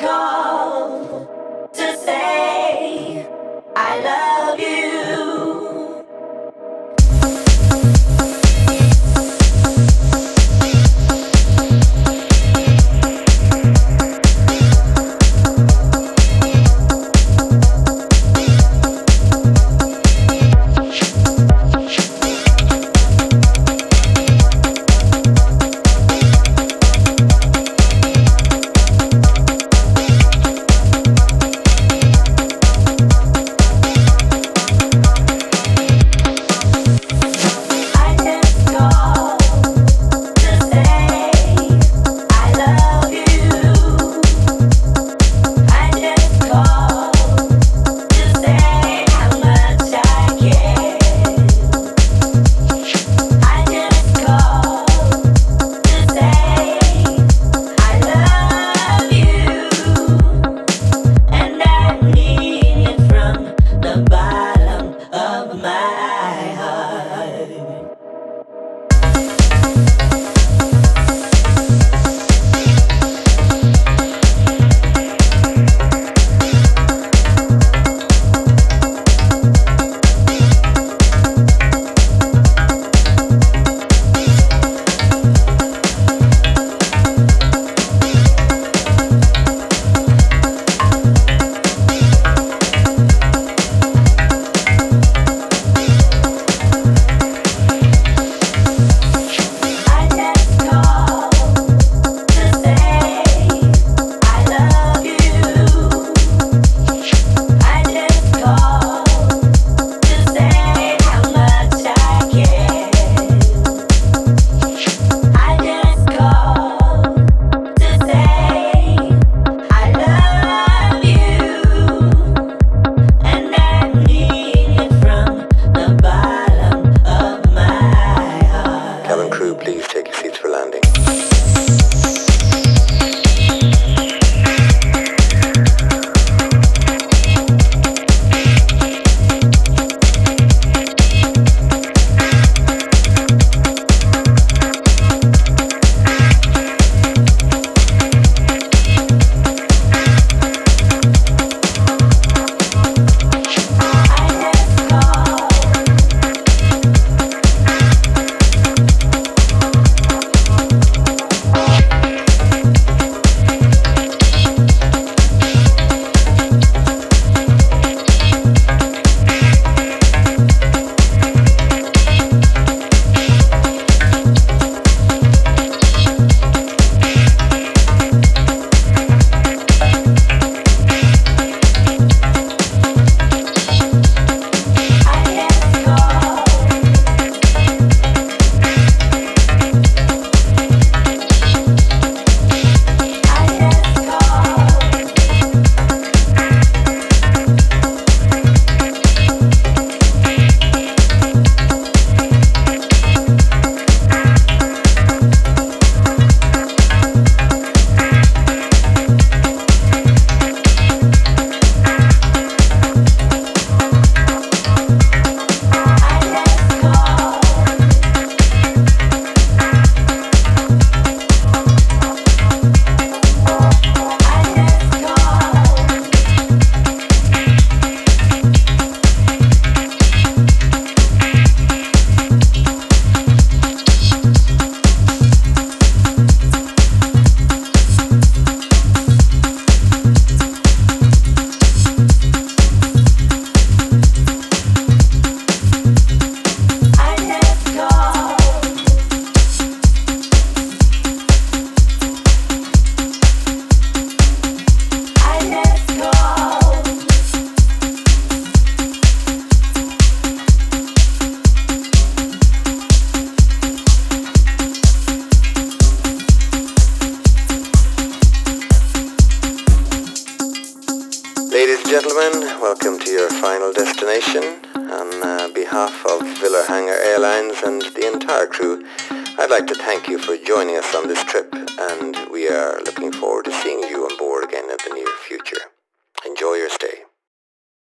God.